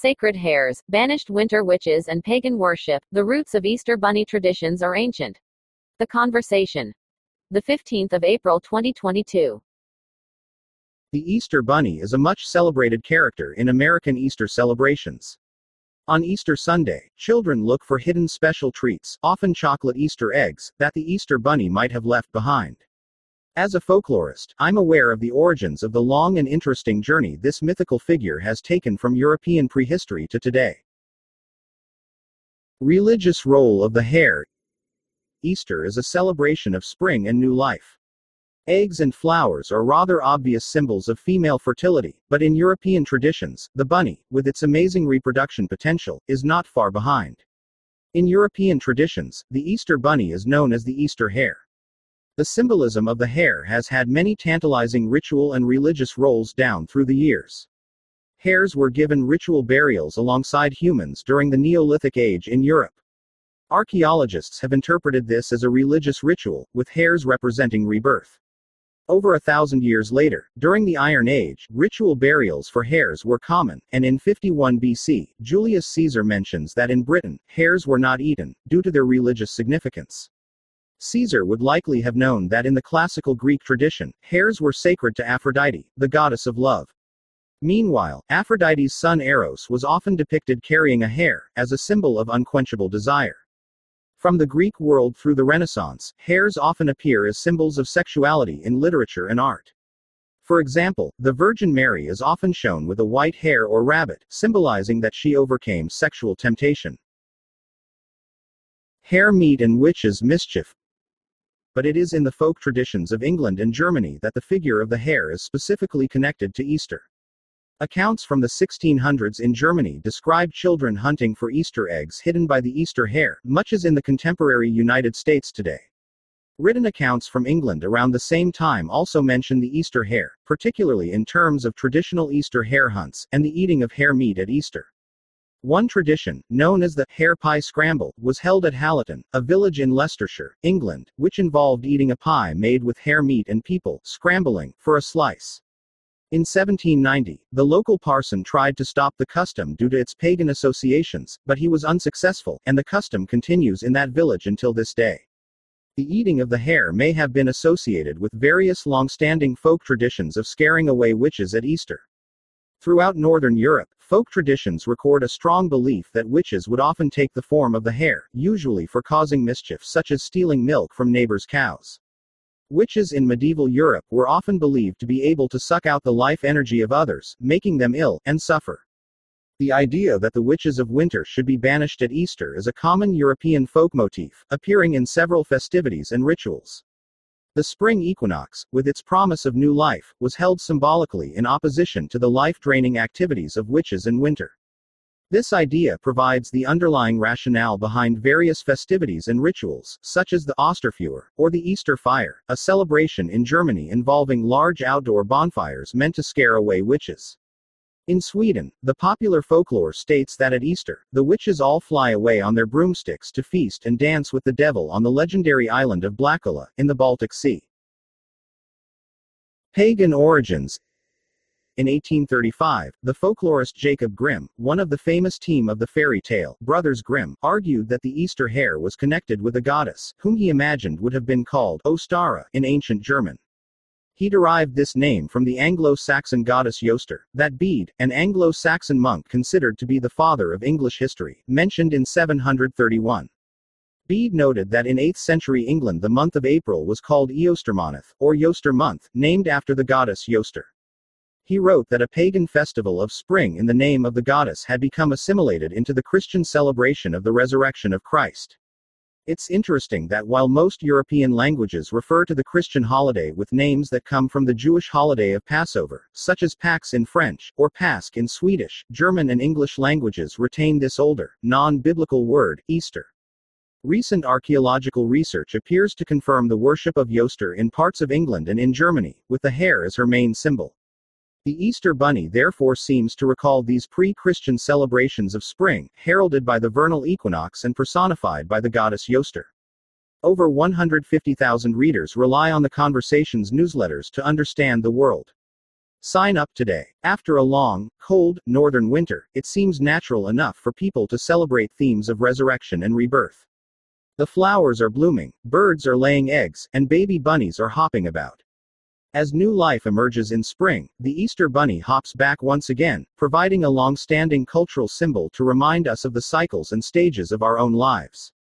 sacred hares, banished winter witches, and pagan worship, the roots of Easter Bunny traditions are ancient. The Conversation. The 15th of April 2022. The Easter Bunny is a much celebrated character in American Easter celebrations. On Easter Sunday, children look for hidden special treats, often chocolate Easter eggs, that the Easter Bunny might have left behind. As a folklorist, I'm aware of the origins of the long and interesting journey this mythical figure has taken from European prehistory to today. Religious role of the hare Easter is a celebration of spring and new life. Eggs and flowers are rather obvious symbols of female fertility, but in European traditions, the bunny, with its amazing reproduction potential, is not far behind. In European traditions, the Easter bunny is known as the Easter hare. The symbolism of the hare has had many tantalizing ritual and religious roles down through the years. Hares were given ritual burials alongside humans during the Neolithic Age in Europe. Archaeologists have interpreted this as a religious ritual, with hares representing rebirth. Over a thousand years later, during the Iron Age, ritual burials for hares were common, and in 51 BC, Julius Caesar mentions that in Britain, hares were not eaten, due to their religious significance. Caesar would likely have known that in the classical Greek tradition, hares were sacred to Aphrodite, the goddess of love. Meanwhile, Aphrodite's son Eros was often depicted carrying a hare, as a symbol of unquenchable desire. From the Greek world through the Renaissance, hares often appear as symbols of sexuality in literature and art. For example, the Virgin Mary is often shown with a white hare or rabbit, symbolizing that she overcame sexual temptation. Hare meat and witches' mischief but it is in the folk traditions of England and Germany that the figure of the hare is specifically connected to Easter. Accounts from the 1600s in Germany describe children hunting for Easter eggs hidden by the Easter hare, much as in the contemporary United States today. Written accounts from England around the same time also mention the Easter hare, particularly in terms of traditional Easter hare hunts, and the eating of hare meat at Easter. One tradition, known as the hare pie scramble, was held at Hallaton, a village in Leicestershire, England, which involved eating a pie made with hare meat and people scrambling for a slice. In 1790, the local parson tried to stop the custom due to its pagan associations, but he was unsuccessful, and the custom continues in that village until this day. The eating of the hare may have been associated with various long standing folk traditions of scaring away witches at Easter. Throughout Northern Europe, folk traditions record a strong belief that witches would often take the form of the hare, usually for causing mischief such as stealing milk from neighbors' cows. Witches in medieval Europe were often believed to be able to suck out the life energy of others, making them ill and suffer. The idea that the witches of winter should be banished at Easter is a common European folk motif, appearing in several festivities and rituals. The spring equinox, with its promise of new life, was held symbolically in opposition to the life draining activities of witches in winter. This idea provides the underlying rationale behind various festivities and rituals, such as the Osterfeuer, or the Easter fire, a celebration in Germany involving large outdoor bonfires meant to scare away witches. In Sweden, the popular folklore states that at Easter, the witches all fly away on their broomsticks to feast and dance with the devil on the legendary island of Blåkulla, in the Baltic Sea. Pagan origins in 1835, the folklorist Jacob Grimm, one of the famous team of the fairy tale Brothers Grimm, argued that the Easter hare was connected with a goddess, whom he imagined would have been called Ostara in ancient German. He derived this name from the Anglo-Saxon goddess Eostre, that Bede, an Anglo-Saxon monk considered to be the father of English history, mentioned in 731. Bede noted that in 8th century England the month of April was called Eostermonth, or Eostre month, named after the goddess Eostre. He wrote that a pagan festival of spring in the name of the goddess had become assimilated into the Christian celebration of the resurrection of Christ. It's interesting that while most European languages refer to the Christian holiday with names that come from the Jewish holiday of Passover, such as Pâques in French, or Påsk in Swedish, German and English languages retain this older, non-biblical word, Easter. Recent archaeological research appears to confirm the worship of Eostre in parts of England and in Germany, with the hare as her main symbol. The Easter Bunny therefore seems to recall these pre Christian celebrations of spring, heralded by the vernal equinox and personified by the goddess Eostre. Over 150,000 readers rely on the Conversations newsletters to understand the world. Sign up today. After a long, cold, northern winter, it seems natural enough for people to celebrate themes of resurrection and rebirth. The flowers are blooming, birds are laying eggs, and baby bunnies are hopping about. As new life emerges in spring, the Easter Bunny hops back once again, providing a long standing cultural symbol to remind us of the cycles and stages of our own lives.